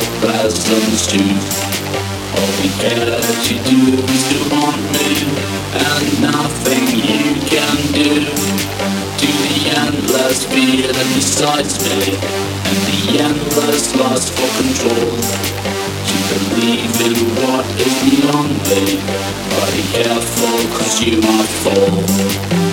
our up too. All we care that you do is to want me, and nothing you can do to the endless fear that decides me, and the endless lust for control. To believe in what is beyond me, but be careful cause you might fall.